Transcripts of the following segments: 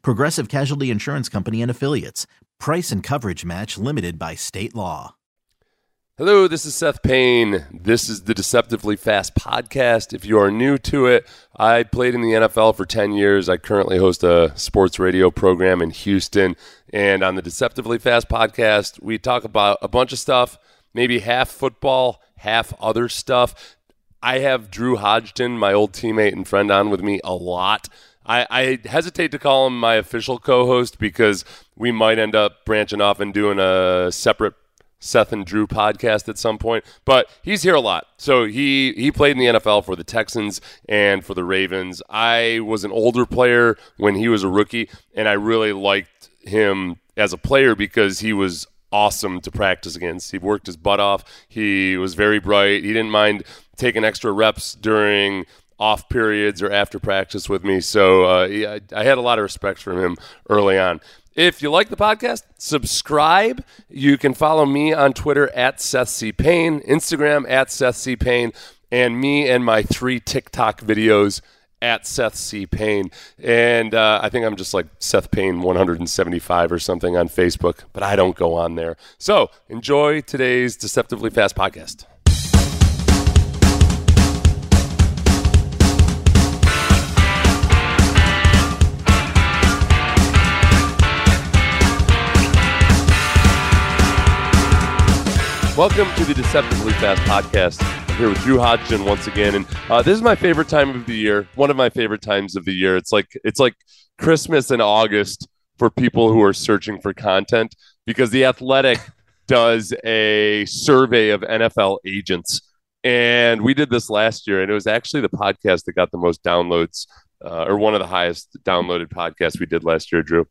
Progressive Casualty Insurance Company and Affiliates. Price and coverage match limited by state law. Hello, this is Seth Payne. This is the Deceptively Fast podcast. If you are new to it, I played in the NFL for 10 years. I currently host a sports radio program in Houston. And on the Deceptively Fast podcast, we talk about a bunch of stuff, maybe half football, half other stuff. I have Drew Hodgson, my old teammate and friend, on with me a lot. I, I, hesitate to call him my official co-host because we might end up branching off and doing a separate Seth and Drew podcast at some point. But he's here a lot. So he he played in the NFL for the Texans and for the Ravens. I was an older player when he was a rookie, and I really liked him as a player because he was awesome to practice against. He worked his butt off. He was very bright. He didn't mind taking extra reps during off periods or after practice with me. So uh, yeah, I had a lot of respect for him early on. If you like the podcast, subscribe. You can follow me on Twitter at Seth C. Payne, Instagram at Seth C. Payne, and me and my three TikTok videos at Seth C. Payne. And uh, I think I'm just like Seth Payne 175 or something on Facebook, but I don't go on there. So enjoy today's Deceptively Fast podcast. Welcome to the Deceptively Fast podcast. I'm here with Drew Hodgson once again, and uh, this is my favorite time of the year. One of my favorite times of the year. It's like it's like Christmas in August for people who are searching for content because the Athletic does a survey of NFL agents, and we did this last year, and it was actually the podcast that got the most downloads, uh, or one of the highest downloaded podcasts we did last year. Drew,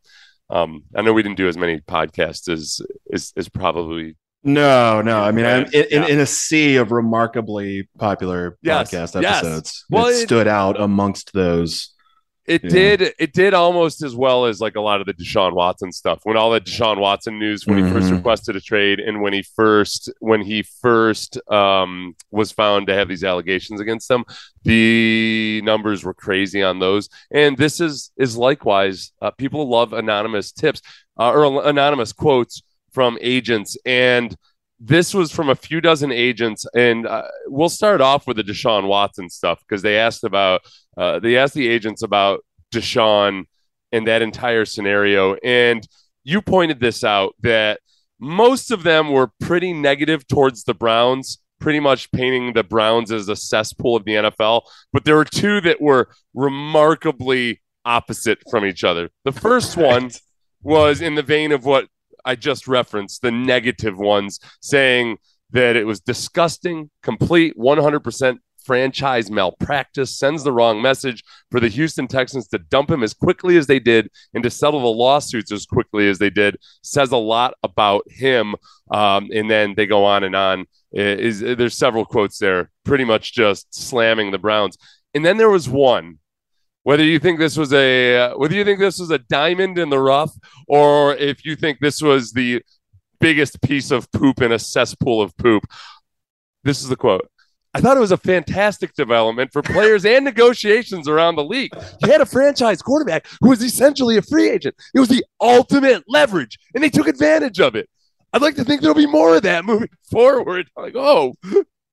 um, I know we didn't do as many podcasts as as, as probably no, no. I mean, I'm in, yeah. in, a sea of remarkably popular yes, podcast episodes. Yes. Well, it, it, stood out amongst those. It did. Know. It did almost as well as like a lot of the Deshaun Watson stuff. When all the Deshaun Watson news, when mm-hmm. he first mm-hmm. requested a trade, and when he first when he first um, was found to have these allegations against him, the numbers were crazy on those. And this is is likewise. Uh, people love anonymous tips uh, or anonymous quotes from agents. And this was from a few dozen agents. And uh, we'll start off with the Deshaun Watson stuff because they asked about, uh, they asked the agents about Deshaun and that entire scenario. And you pointed this out that most of them were pretty negative towards the Browns, pretty much painting the Browns as a cesspool of the NFL. But there were two that were remarkably opposite from each other. The first one was in the vein of what I just referenced, the negative ones, saying that it was disgusting, complete 100% franchise malpractice, sends the wrong message for the Houston Texans to dump him as quickly as they did and to settle the lawsuits as quickly as they did, says a lot about him. Um, and then they go on and on. Is, there's several quotes there, pretty much just slamming the Browns. And then there was one whether you think this was a uh, whether you think this was a diamond in the rough or if you think this was the biggest piece of poop in a cesspool of poop this is the quote I thought it was a fantastic development for players and negotiations around the league. You had a franchise quarterback who was essentially a free agent. It was the ultimate leverage, and they took advantage of it. I'd like to think there'll be more of that moving forward. Like, oh,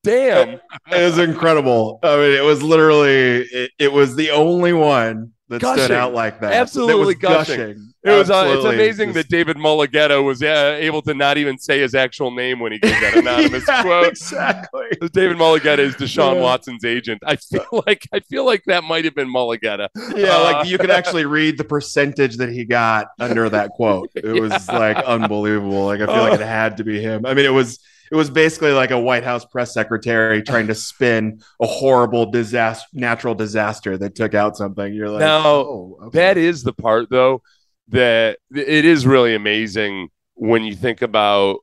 damn. It was incredible. I mean, it was literally, it, it was the only one that gushing. stood out like that. Absolutely was gushing. gushing. It was. Uh, it's amazing just... that David Mulugheta was uh, able to not even say his actual name when he gave that anonymous yeah, quote. Exactly. David Mulugheta is Deshaun yeah. Watson's agent. I feel like I feel like that might have been Mulugheta. Yeah, uh, like you could actually read the percentage that he got under that quote. It yeah. was like unbelievable. Like I feel like it had to be him. I mean, it was it was basically like a White House press secretary trying to spin a horrible disaster, natural disaster that took out something. You're like, now oh, okay. that is the part though that it is really amazing when you think about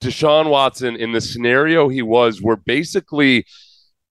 Deshaun Watson in the scenario he was, where basically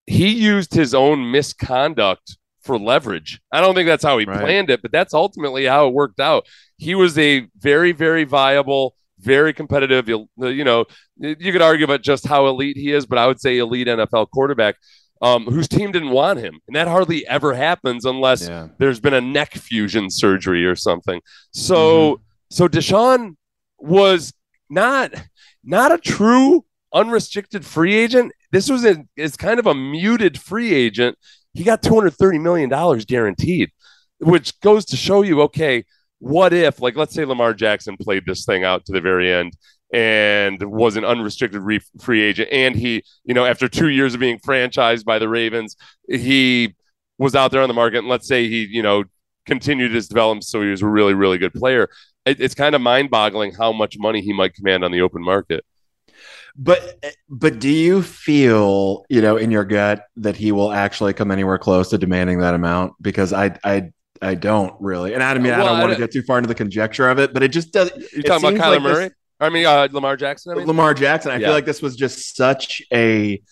he used his own misconduct for leverage. I don't think that's how he right. planned it, but that's ultimately how it worked out. He was a very, very viable very competitive. You, you know, you could argue about just how elite he is, but I would say elite NFL quarterback. Um, whose team didn't want him, and that hardly ever happens unless yeah. there's been a neck fusion surgery or something. So, mm-hmm. so Deshaun was not not a true unrestricted free agent. This was a it's kind of a muted free agent. He got two hundred thirty million dollars guaranteed, which goes to show you, okay, what if, like, let's say Lamar Jackson played this thing out to the very end and was an unrestricted re- free agent, and he, you know, after two years of being franchised by the Ravens, he was out there on the market, and let's say he, you know, continued his development, so he was a really, really good player. It, it's kind of mind-boggling how much money he might command on the open market. But but do you feel you know in your gut that he will actually come anywhere close to demanding that amount? Because I I I don't really, and I mean, well, I don't want to get too far into the conjecture of it, but it just does. You talking about Kyler like Murray? This, I mean, uh, Lamar Jackson. I mean? Lamar Jackson. I yeah. feel like this was just such a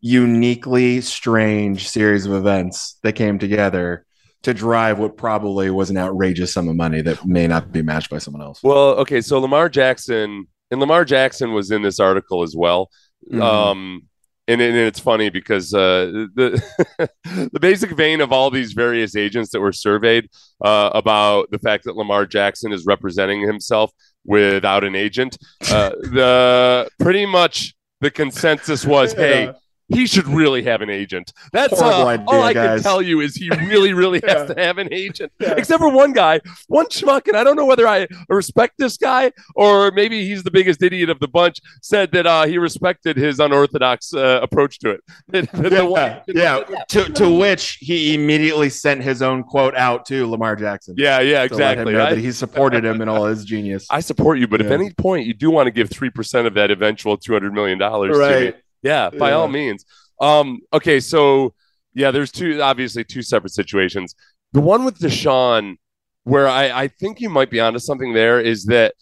uniquely strange series of events that came together to drive what probably was an outrageous sum of money that may not be matched by someone else. Well, okay, so Lamar Jackson and Lamar Jackson was in this article as well. Mm-hmm. Um, and, and it's funny because uh, the the basic vein of all these various agents that were surveyed uh, about the fact that Lamar Jackson is representing himself without an agent, uh, the pretty much the consensus was, hey, he should really have an agent. That's uh, idea, all I guys. can tell you is he really, really has to have an agent. Yeah. Except for one guy, one schmuck, and I don't know whether I respect this guy or maybe he's the biggest idiot of the bunch. Said that uh, he respected his unorthodox uh, approach to it. yeah, yeah. To, to which he immediately sent his own quote out to Lamar Jackson. Yeah, yeah, exactly. I, that he supported him in all his genius. I support you, but yeah. if any point you do want to give three percent of that eventual two hundred million dollars, right? Yeah, by yeah. all means. Um, okay, so yeah, there's two obviously two separate situations. The one with Deshaun, where I, I think you might be onto something there, is that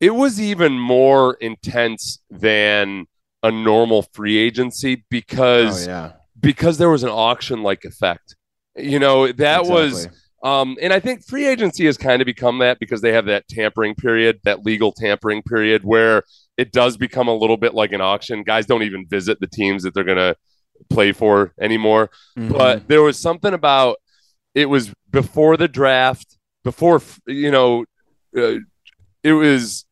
it was even more intense than a normal free agency because oh, yeah. because there was an auction like effect. You know, that exactly. was um, and I think free agency has kind of become that because they have that tampering period, that legal tampering period where it does become a little bit like an auction. Guys don't even visit the teams that they're going to play for anymore. Mm-hmm. But there was something about it was before the draft, before, you know, uh, it was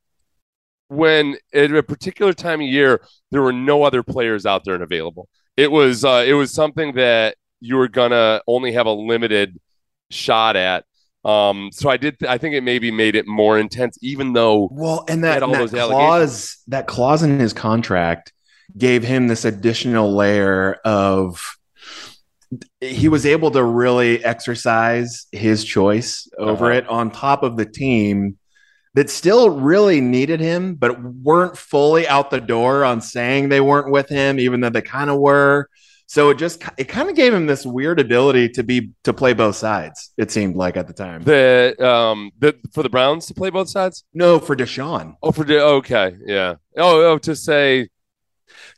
when at a particular time of year, there were no other players out there and available. It was, uh, it was something that you were going to only have a limited shot at um, so I did. Th- I think it maybe made it more intense, even though well, and that, and that clause, that clause in his contract gave him this additional layer of he was able to really exercise his choice over uh-huh. it on top of the team that still really needed him, but weren't fully out the door on saying they weren't with him, even though they kind of were. So it just it kind of gave him this weird ability to be to play both sides. It seemed like at the time. The um the for the Browns to play both sides. No, for Deshaun. Oh, for De- okay, yeah. Oh, oh, to say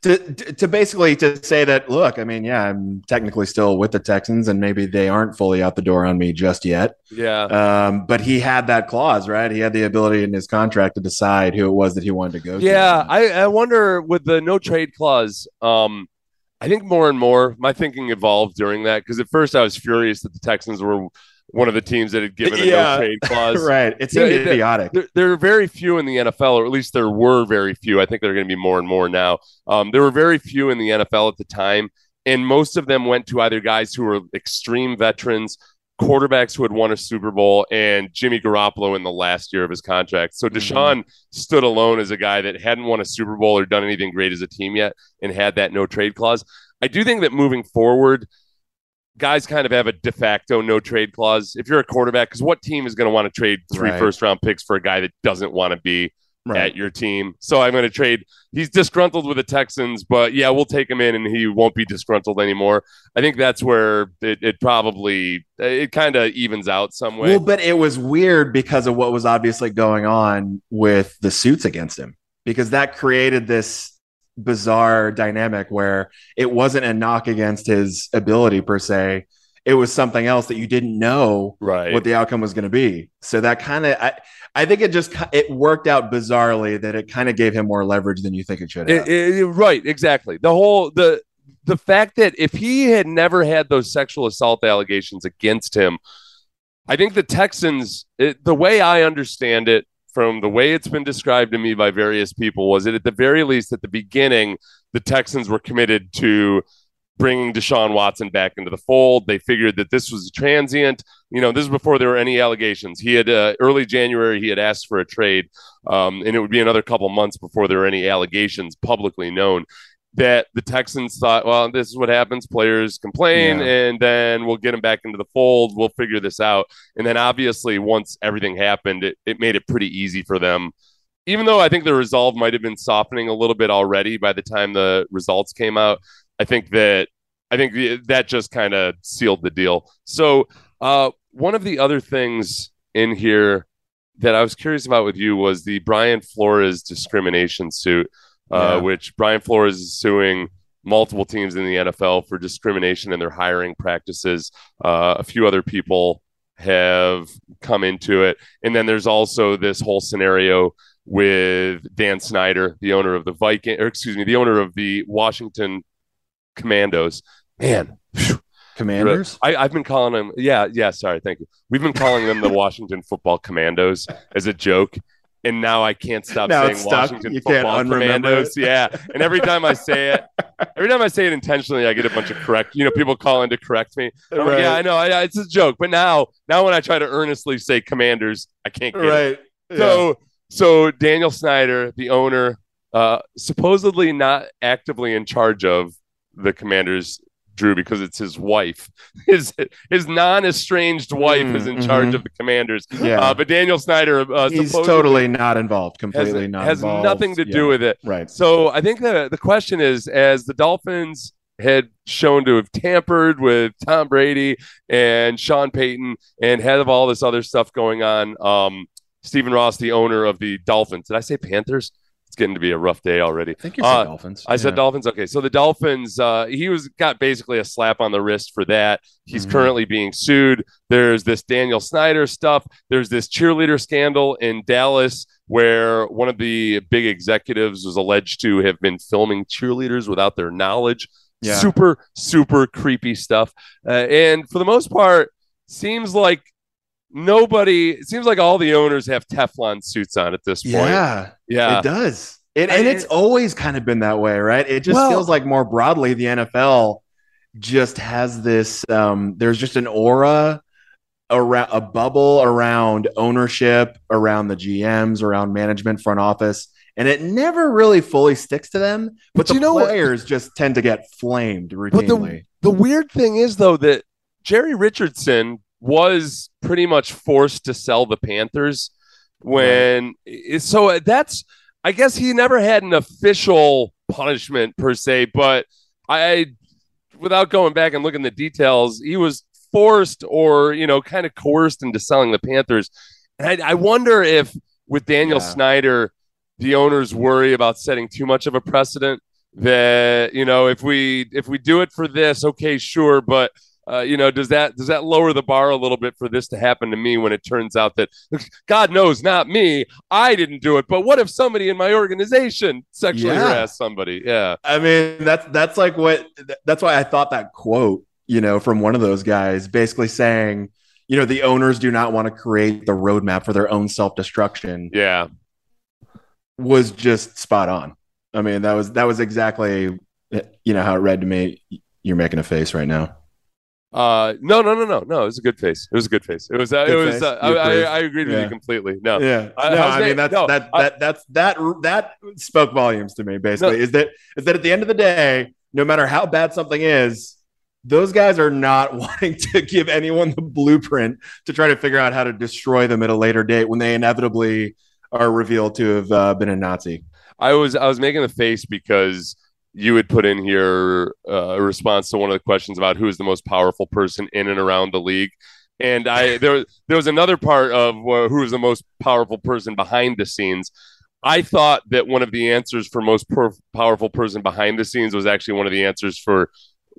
to to basically to say that look, I mean, yeah, I'm technically still with the Texans, and maybe they aren't fully out the door on me just yet. Yeah. Um, but he had that clause, right? He had the ability in his contract to decide who it was that he wanted to go. Yeah, to. I I wonder with the no trade clause. Um, I think more and more my thinking evolved during that because at first I was furious that the Texans were one of the teams that had given a yeah. no trade clause. right. It seemed yeah, idiotic. There, there, are very few in the NFL, or at least there were very few. I think there are going to be more and more now. Um, there were very few in the NFL at the time, and most of them went to either guys who were extreme veterans quarterbacks who had won a Super Bowl, and Jimmy Garoppolo in the last year of his contract. So Deshaun mm-hmm. stood alone as a guy that hadn't won a Super Bowl or done anything great as a team yet and had that no trade clause. I do think that moving forward, guys kind of have a de facto no trade clause. If you're a quarterback, because what team is going to want to trade three right. first round picks for a guy that doesn't want to be right. at your team. So I'm going to trade. He's disgruntled with the Texans, but yeah, we'll take him in, and he won't be disgruntled anymore. I think that's where it, it probably it kind of evens out some way. Well, but it was weird because of what was obviously going on with the suits against him, because that created this bizarre dynamic where it wasn't a knock against his ability per se it was something else that you didn't know right. what the outcome was going to be. So that kind of, I, think it just it worked out bizarrely that it kind of gave him more leverage than you think it should have. It, it, right, exactly. The whole the the fact that if he had never had those sexual assault allegations against him, I think the Texans, it, the way I understand it, from the way it's been described to me by various people, was that at the very least at the beginning, the Texans were committed to bringing Deshaun Watson back into the fold. They figured that this was a transient. You know, this is before there were any allegations. He had uh, early January he had asked for a trade, um, and it would be another couple months before there were any allegations publicly known. That the Texans thought, well, this is what happens. Players complain, yeah. and then we'll get them back into the fold. We'll figure this out. And then, obviously, once everything happened, it, it made it pretty easy for them even though I think the resolve might have been softening a little bit already by the time the results came out, I think that I think that just kind of sealed the deal. So uh, one of the other things in here that I was curious about with you was the Brian Flores discrimination suit, uh, yeah. which Brian Flores is suing multiple teams in the NFL for discrimination in their hiring practices. Uh, a few other people have come into it, and then there's also this whole scenario with Dan Snyder, the owner of the Viking, or excuse me, the owner of the Washington Commandos. Man, Commanders? I, have been calling them. Yeah, yeah. Sorry, thank you. We've been calling them the Washington Football Commandos as a joke, and now I can't stop now saying Washington you Football Commandos. It. Yeah, and every time I say it, every time I say it intentionally, I get a bunch of correct. You know, people calling to correct me. Right. Like, yeah, I know. I, it's a joke, but now, now when I try to earnestly say Commanders, I can't get right. it. Yeah. So, so Daniel Snyder, the owner, uh, supposedly not actively in charge of the Commanders Drew because it's his wife. His his non estranged wife mm, is in mm-hmm. charge of the Commanders. Yeah, uh, but Daniel Snyder, uh, he's totally not involved. Completely has, not has involved. nothing to yeah. do with it. Right. So I think the the question is, as the Dolphins had shown to have tampered with Tom Brady and Sean Payton and had of all this other stuff going on. Um, Stephen Ross, the owner of the Dolphins. Did I say Panthers? It's getting to be a rough day already. I think you said uh, Dolphins. I yeah. said Dolphins. Okay, so the Dolphins, uh, he was got basically a slap on the wrist for that. He's mm-hmm. currently being sued. There's this Daniel Snyder stuff. There's this cheerleader scandal in Dallas where one of the big executives was alleged to have been filming cheerleaders without their knowledge. Yeah. Super, super creepy stuff. Uh, and for the most part, seems like nobody it seems like all the owners have Teflon suits on at this point. Yeah. Yeah. It does. It, and it's always kind of been that way, right? It just well, feels like more broadly the NFL just has this um there's just an aura around a bubble around ownership, around the GMs, around management, front office, and it never really fully sticks to them. But, but the you know players what? just tend to get flamed routinely. But the, the weird thing is though that Jerry Richardson was pretty much forced to sell the Panthers when so that's I guess he never had an official punishment per se, but I without going back and looking at the details, he was forced or you know kind of coerced into selling the Panthers. And I, I wonder if with Daniel yeah. Snyder, the owners worry about setting too much of a precedent that you know if we if we do it for this, okay, sure, but uh, you know, does that does that lower the bar a little bit for this to happen to me when it turns out that God knows, not me, I didn't do it, but what if somebody in my organization sexually yeah. harassed somebody? Yeah, I mean that's that's like what that's why I thought that quote, you know, from one of those guys, basically saying, you know, the owners do not want to create the roadmap for their own self destruction. Yeah, was just spot on. I mean, that was that was exactly you know how it read to me. You're making a face right now. Uh, no, no, no, no, no. It was a good face. It was a good face. It was. Uh, it was. Uh, I, I, I, agreed with yeah. you completely. No. Yeah. I, no. I, mean, that's no, that that that's that that spoke volumes to me. Basically, no. is that is that at the end of the day, no matter how bad something is, those guys are not wanting to give anyone the blueprint to try to figure out how to destroy them at a later date when they inevitably are revealed to have uh, been a Nazi. I was I was making the face because you would put in here uh, a response to one of the questions about who is the most powerful person in and around the league. And I there there was another part of uh, who is the most powerful person behind the scenes. I thought that one of the answers for most per- powerful person behind the scenes was actually one of the answers for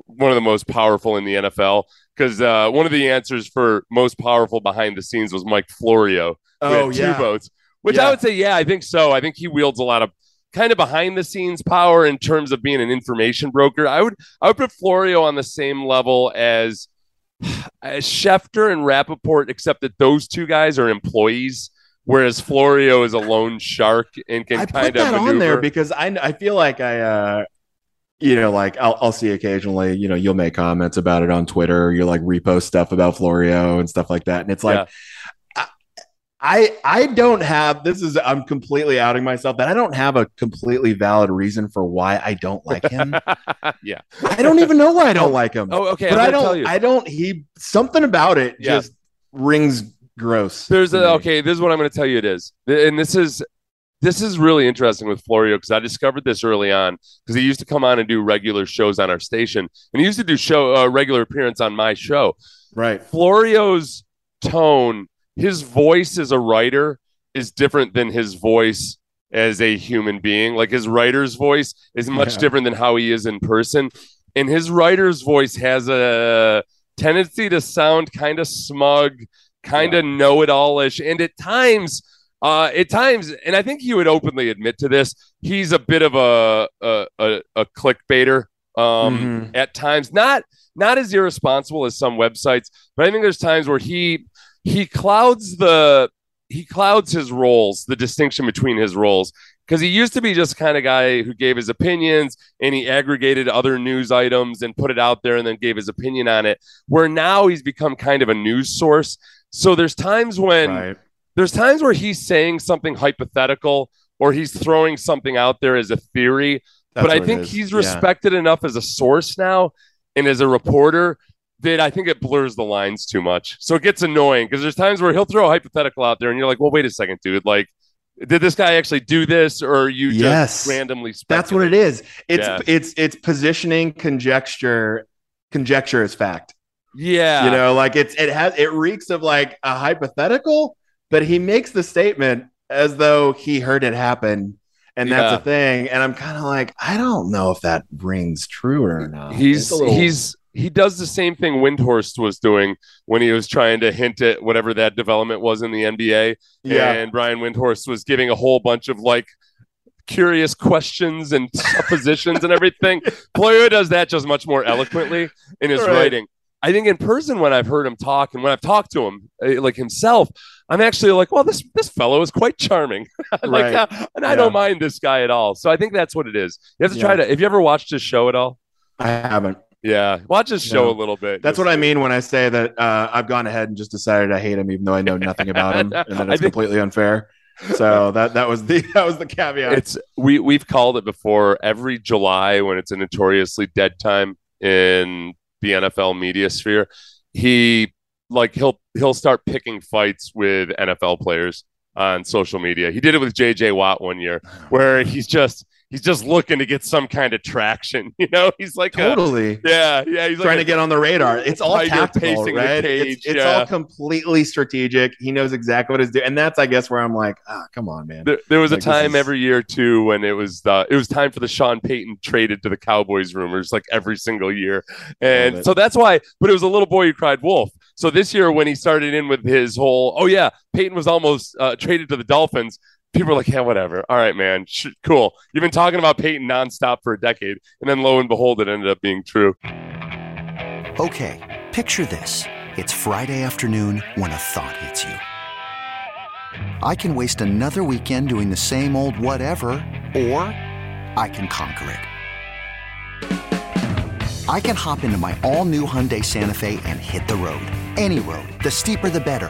one of the most powerful in the NFL because uh, one of the answers for most powerful behind the scenes was Mike Florio. Oh, yeah. two votes, which yeah. I would say, yeah, I think so. I think he wields a lot of kind of behind the scenes power in terms of being an information broker. I would I would put Florio on the same level as as Schefter and Rapoport, except that those two guys are employees. Whereas Florio is a lone shark and can I kind of maneuver. on there because I I feel like I uh you know, like I'll, I'll see occasionally, you know, you'll make comments about it on Twitter. you'll like repost stuff about Florio and stuff like that. And it's like, yeah. I I don't have this is I'm completely outing myself that I don't have a completely valid reason for why I don't like him. yeah. I don't even know why I don't like him. Oh, okay. But I don't I don't he something about it yeah. just rings gross. There's a okay, this is what I'm gonna tell you it is. And this is this is really interesting with Florio because I discovered this early on because he used to come on and do regular shows on our station and he used to do show uh, regular appearance on my show. Right. Florio's tone his voice as a writer is different than his voice as a human being. Like his writer's voice is much yeah. different than how he is in person. And his writer's voice has a tendency to sound kind of smug, kind of yeah. know it all ish. And at times, uh, at times, and I think he would openly admit to this, he's a bit of a a, a, a clickbaiter um, mm-hmm. at times. Not not as irresponsible as some websites, but I think there's times where he he clouds the he clouds his roles, the distinction between his roles, because he used to be just kind of guy who gave his opinions and he aggregated other news items and put it out there and then gave his opinion on it. Where now he's become kind of a news source. So there's times when right. there's times where he's saying something hypothetical or he's throwing something out there as a theory. That's but I think he's respected yeah. enough as a source now and as a reporter that I think it blurs the lines too much. So it gets annoying because there's times where he'll throw a hypothetical out there and you're like, well, wait a second, dude. Like, did this guy actually do this or you yes. just randomly That's what it is. It's yeah. it's it's positioning conjecture conjecture as fact. Yeah. You know, like it's it has it reeks of like a hypothetical, but he makes the statement as though he heard it happen and that's yeah. a thing. And I'm kind of like, I don't know if that rings true or not. He's little... he's he does the same thing Windhorst was doing when he was trying to hint at whatever that development was in the NBA. Yeah. And Brian Windhorst was giving a whole bunch of like curious questions and suppositions and everything. Florio does that just much more eloquently in his right. writing. I think in person when I've heard him talk and when I've talked to him eh, like himself, I'm actually like, well, this this fellow is quite charming. like, right. uh, and I don't mind this guy at all. So I think that's what it is. You have to yeah. try to. Have you ever watched his show at all? I haven't. Yeah, watch his show no. a little bit. That's what I mean when I say that uh, I've gone ahead and just decided I hate him, even though I know nothing about him, and that it's completely unfair. So that that was the that was the caveat. It's we we've called it before. Every July when it's a notoriously dead time in the NFL media sphere, he like he'll he'll start picking fights with NFL players on social media. He did it with JJ Watt one year, where he's just he's just looking to get some kind of traction. You know, he's like totally, a, yeah, yeah. He's trying like to get on the radar. It's all tactical, right? Cage, it's, it's yeah. all completely strategic. He knows exactly what he's doing, and that's, I guess, where I'm like, ah, come on, man. There, there was like, a time is... every year too when it was the it was time for the Sean Payton traded to the Cowboys rumors, like every single year, and so that's why. But it was a little boy who cried wolf. So this year, when he started in with his whole, oh yeah, Payton was almost uh, traded to the Dolphins people are like, yeah, whatever. All right, man. Sh- cool. You've been talking about Payton nonstop for a decade. And then lo and behold, it ended up being true. Okay, picture this. It's Friday afternoon when a thought hits you. I can waste another weekend doing the same old whatever, or I can conquer it. I can hop into my all new Hyundai Santa Fe and hit the road. Any road. The steeper, the better.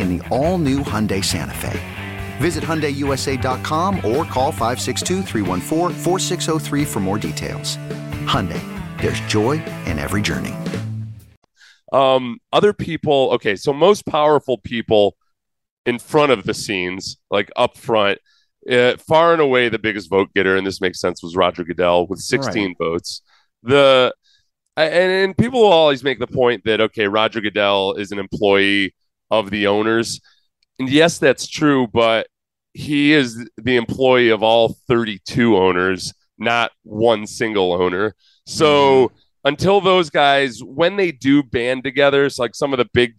in the all new Hyundai Santa Fe. Visit HyundaiUSA.com or call 562 for more details. Hyundai, there's joy in every journey. Um, other people, okay, so most powerful people in front of the scenes, like up front, uh, far and away the biggest vote getter, and this makes sense, was Roger Goodell with 16 right. votes. The and, and people will always make the point that okay, Roger Goodell is an employee of the owners, and yes, that's true, but he is the employee of all 32 owners, not one single owner. So. Mm-hmm until those guys, when they do band together, it's like some of the big,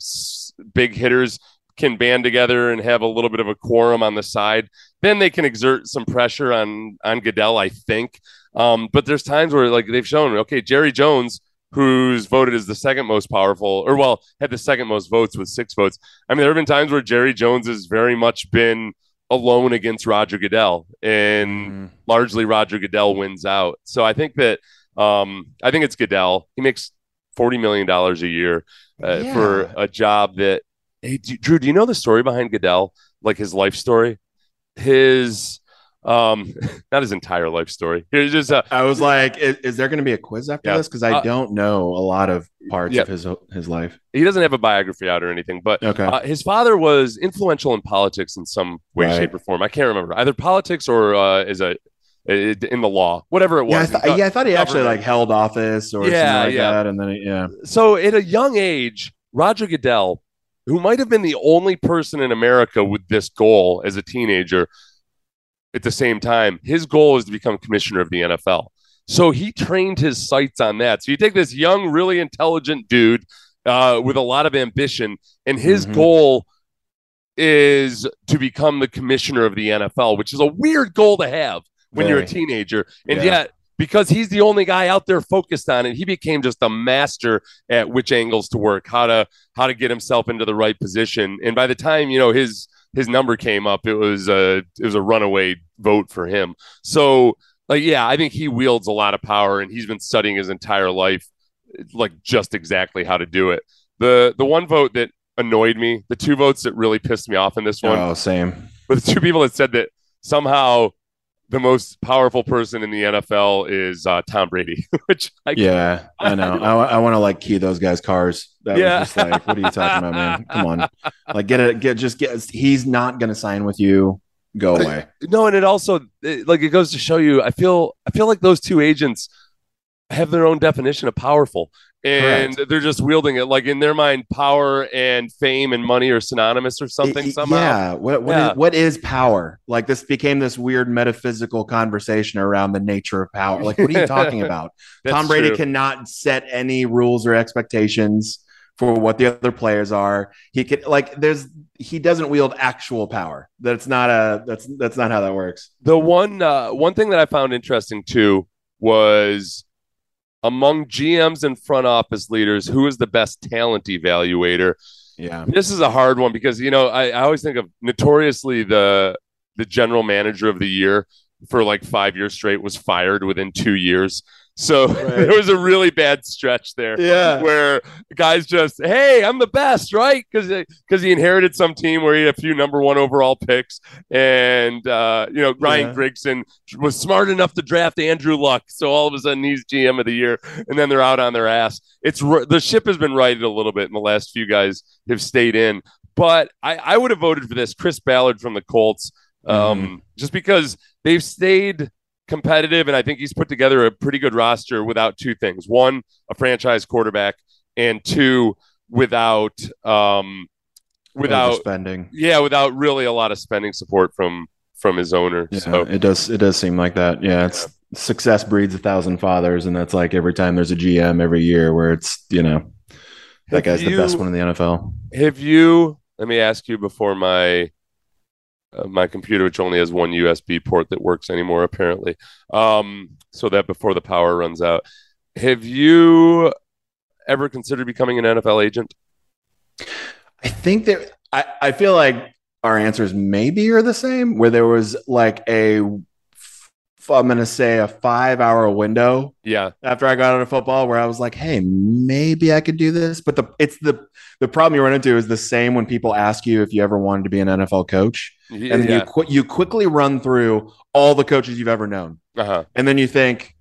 big hitters can band together and have a little bit of a quorum on the side, then they can exert some pressure on on Goodell, I think. Um, but there's times where like they've shown, okay, Jerry Jones, who's voted as the second most powerful, or well, had the second most votes with six votes. I mean, there have been times where Jerry Jones has very much been alone against Roger Goodell, and mm. largely Roger Goodell wins out. So I think that um, I think it's Goodell. He makes forty million dollars a year uh, yeah. for a job that. Hey, Drew, do you know the story behind Goodell? Like his life story, his um not his entire life story here's just uh, i was like is, is there going to be a quiz after yeah. this because i uh, don't know a lot of parts yeah. of his his life he doesn't have a biography out or anything but okay. Uh, his father was influential in politics in some way right. shape or form i can't remember either politics or uh, as a in the law, whatever it was. Yeah, I, th- yeah, I thought he actually like held office or yeah, something like yeah. that, and then yeah. So at a young age, Roger Goodell, who might have been the only person in America with this goal as a teenager, at the same time, his goal is to become commissioner of the NFL. So he trained his sights on that. So you take this young, really intelligent dude uh, with a lot of ambition, and his mm-hmm. goal is to become the commissioner of the NFL, which is a weird goal to have when Very. you're a teenager. And yeah. yet, because he's the only guy out there focused on it, he became just a master at which angles to work, how to how to get himself into the right position. And by the time you know his his number came up, it was a it was a runaway vote for him. So like yeah, I think he wields a lot of power, and he's been studying his entire life, like just exactly how to do it. The the one vote that annoyed me, the two votes that really pissed me off in this one. Oh, same. But the two people that said that somehow the most powerful person in the NFL is uh, Tom Brady. Which I yeah, I know. I, I want to like key those guys' cars. That yeah. was just like, what are you talking about, man? Come on, like get it, get just get. He's not going to sign with you. Go away. No, and it also it, like it goes to show you. I feel I feel like those two agents have their own definition of powerful and Correct. they're just wielding it like in their mind power and fame and money are synonymous or something it, somehow. yeah. What what, yeah. Is, what is power? Like this became this weird metaphysical conversation around the nature of power. Like what are you talking about? Tom brady true. cannot set any rules or expectations for what the other players are. He could like there's he doesn't wield actual power. That's not a that's that's not how that works. The one uh one thing that i found interesting too was among GMs and front office leaders, who is the best talent evaluator? Yeah, this is a hard one because you know I, I always think of notoriously the the general manager of the year for like five years straight was fired within two years. So right. there was a really bad stretch there. Yeah. Where guys just, hey, I'm the best, right? Because because he inherited some team where he had a few number one overall picks. And, uh, you know, Ryan yeah. Grigson was smart enough to draft Andrew Luck. So all of a sudden he's GM of the year. And then they're out on their ass. It's the ship has been righted a little bit, and the last few guys have stayed in. But I, I would have voted for this Chris Ballard from the Colts um, mm. just because they've stayed competitive, and I think he's put together a pretty good roster without two things: one, a franchise quarterback, and two, without um, without spending. Yeah, without really a lot of spending support from from his owner. Yeah, so it does it does seem like that. Yeah, it's yeah. success breeds a thousand fathers, and that's like every time there's a GM every year where it's you know That guy's you, the best one in the NFL. Have you? Let me ask you before my uh, my computer, which only has one USB port that works anymore, apparently. Um, so that before the power runs out, have you ever considered becoming an NFL agent? I think that I, I feel like our answers maybe are the same. Where there was like a I'm going to say a five hour window. Yeah. After I got out of football, where I was like, hey, maybe I could do this. But the it's the the problem you run into is the same when people ask you if you ever wanted to be an NFL coach, yeah. and you qu- you quickly run through all the coaches you've ever known, uh-huh. and then you think,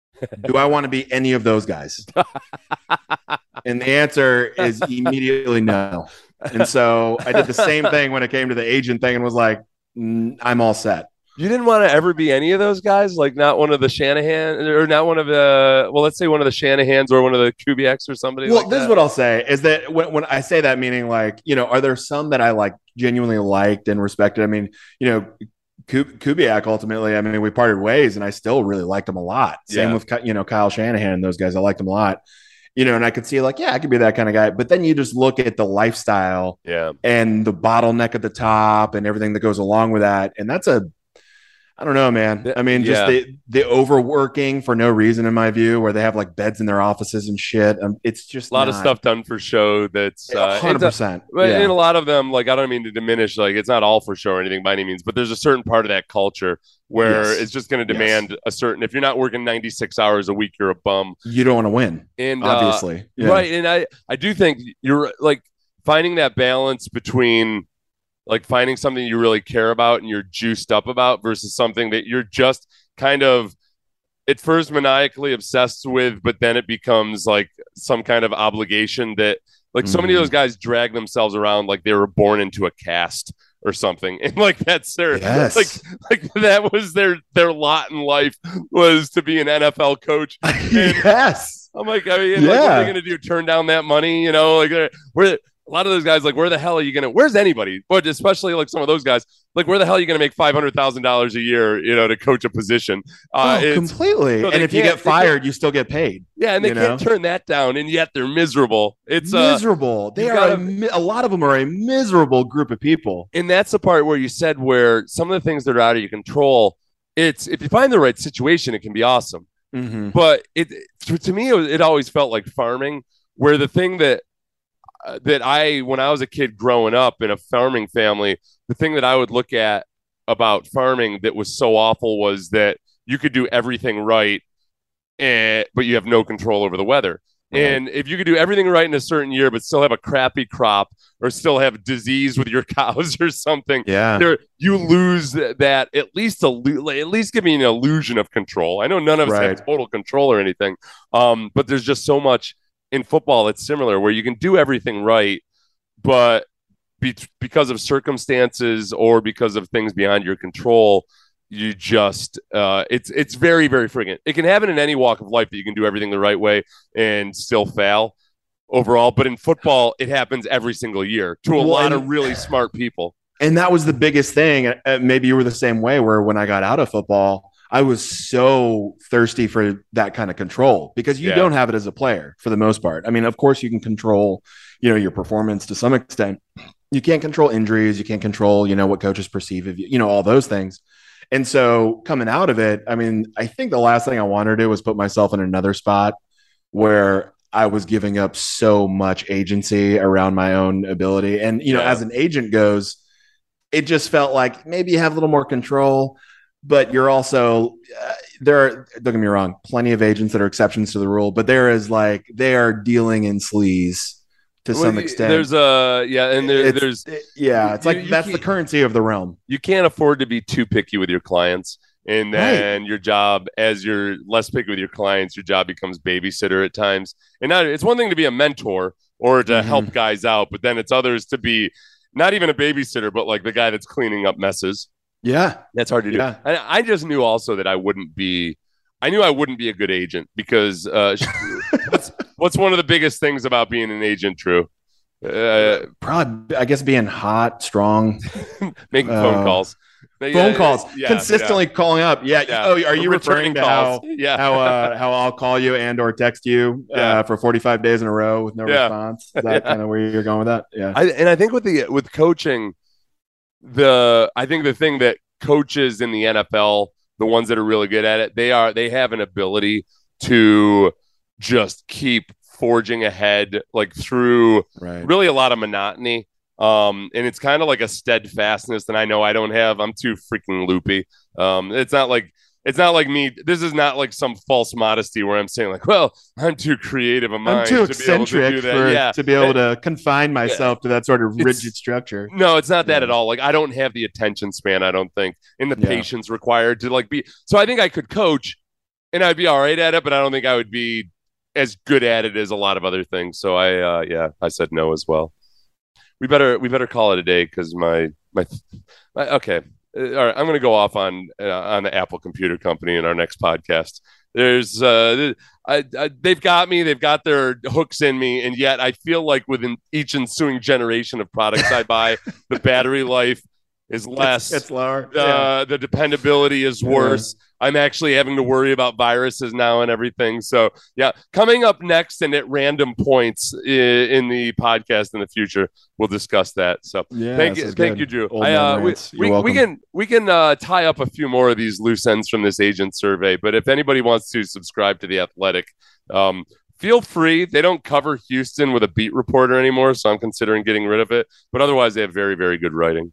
do I want to be any of those guys? and the answer is immediately no. And so I did the same thing when it came to the agent thing, and was like, I'm all set. You didn't want to ever be any of those guys, like not one of the Shanahan or not one of the well, let's say one of the Shanahans or one of the Kubiaks or somebody. Well, like this that. is what I'll say is that when, when I say that, meaning like you know, are there some that I like genuinely liked and respected? I mean, you know, Kubiak ultimately, I mean, we parted ways, and I still really liked him a lot. Same yeah. with you know Kyle Shanahan and those guys. I liked them a lot. You know, and I could see like, yeah, I could be that kind of guy. But then you just look at the lifestyle, yeah, and the bottleneck at the top, and everything that goes along with that, and that's a I don't know, man. I mean, just yeah. the the overworking for no reason, in my view, where they have like beds in their offices and shit. Um, it's just a lot not... of stuff done for show. That's uh, hundred uh, percent. But yeah. in a lot of them, like I don't mean to diminish, like it's not all for show or anything by any means, but there's a certain part of that culture where yes. it's just going to demand yes. a certain. If you're not working 96 hours a week, you're a bum. You don't want to win, and uh, obviously, uh, yeah. right. And I I do think you're like finding that balance between like finding something you really care about and you're juiced up about versus something that you're just kind of at first maniacally obsessed with, but then it becomes like some kind of obligation that like so many of those mm-hmm. guys drag themselves around like they were born into a caste or something. And like that's their yes. like like that was their their lot in life was to be an NFL coach. And yes. I'm like, I mean, yeah. like, what are they gonna do? Turn down that money? You know, like where a lot of those guys, like, where the hell are you gonna? Where's anybody? But especially like some of those guys, like, where the hell are you gonna make five hundred thousand dollars a year? You know, to coach a position. Uh, oh, completely. So and if you get fired, you still get paid. Yeah, and they can't know? turn that down, and yet they're miserable. It's uh, miserable. Uh, they are gotta, a, a lot of them are a miserable group of people. And that's the part where you said where some of the things that are out of your control. It's if you find the right situation, it can be awesome. Mm-hmm. But it to me, it, it always felt like farming, where the thing that that I, when I was a kid growing up in a farming family, the thing that I would look at about farming that was so awful was that you could do everything right, and, but you have no control over the weather. Right. And if you could do everything right in a certain year, but still have a crappy crop or still have disease with your cows or something, yeah, there, you lose that at least a at least give me an illusion of control. I know none of us right. have total control or anything, um, but there's just so much in football it's similar where you can do everything right but be- because of circumstances or because of things beyond your control you just uh, it's it's very very friggin' it can happen in any walk of life that you can do everything the right way and still fail overall but in football it happens every single year to a well, lot of really smart people. And that was the biggest thing maybe you were the same way where when i got out of football I was so thirsty for that kind of control because you yeah. don't have it as a player for the most part. I mean, of course, you can control, you know, your performance to some extent. You can't control injuries. You can't control, you know, what coaches perceive of you, you know, all those things. And so coming out of it, I mean, I think the last thing I wanted to do was put myself in another spot where I was giving up so much agency around my own ability. And, you know, yeah. as an agent goes, it just felt like maybe you have a little more control but you're also uh, there are don't get me wrong plenty of agents that are exceptions to the rule but there is like they are dealing in sleaze to well, some extent there's a yeah and there, there's it, yeah it's like you, you that's the currency of the realm you can't afford to be too picky with your clients and then right. your job as you're less picky with your clients your job becomes babysitter at times and now it's one thing to be a mentor or to mm-hmm. help guys out but then it's others to be not even a babysitter but like the guy that's cleaning up messes yeah, that's hard to do. Yeah. And I just knew also that I wouldn't be. I knew I wouldn't be a good agent because uh, what's, what's one of the biggest things about being an agent, True? Uh, Probably, I guess, being hot, strong, making uh, phone calls. phone yeah, calls, yeah, consistently yeah. calling up. Yeah. Oh, are you referring to calls. how yeah. how uh, how I'll call you and or text you uh, for 45 days in a row with no response? Is that kind of where you're going with that? Yeah. I, and I think with the with coaching, the I think the thing that coaches in the NFL, the ones that are really good at it, they are they have an ability to just keep forging ahead like through right. really a lot of monotony um, and it's kind of like a steadfastness that I know I don't have. I'm too freaking loopy. Um, it's not like it's not like me. This is not like some false modesty where I'm saying like, well, I'm too creative a mind. I'm too to eccentric to for, yeah. to be able to confine myself yeah. to that sort of rigid it's, structure. No, it's not that yeah. at all. Like I don't have the attention span. I don't think, and the patience required to like be. So I think I could coach, and I'd be all right at it, but I don't think I would be as good at it as a lot of other things. So I, uh, yeah, I said no as well we better we better call it a day because my, my my okay. Uh, all right, I'm going to go off on uh, on the Apple Computer Company in our next podcast. There's uh, I, I, they've got me, they've got their hooks in me, and yet I feel like within each ensuing generation of products I buy, the battery life is less. It's, it's lower. Uh, yeah. The dependability is worse. Yeah. I'm actually having to worry about viruses now and everything. So, yeah, coming up next and at random points in, in the podcast in the future, we'll discuss that. So, yeah, thank you, thank you, Drew. I, uh, we, we, we, can we can uh, tie up a few more of these loose ends from this agent survey. But if anybody wants to subscribe to the Athletic, um, feel free. They don't cover Houston with a beat reporter anymore, so I'm considering getting rid of it. But otherwise, they have very very good writing.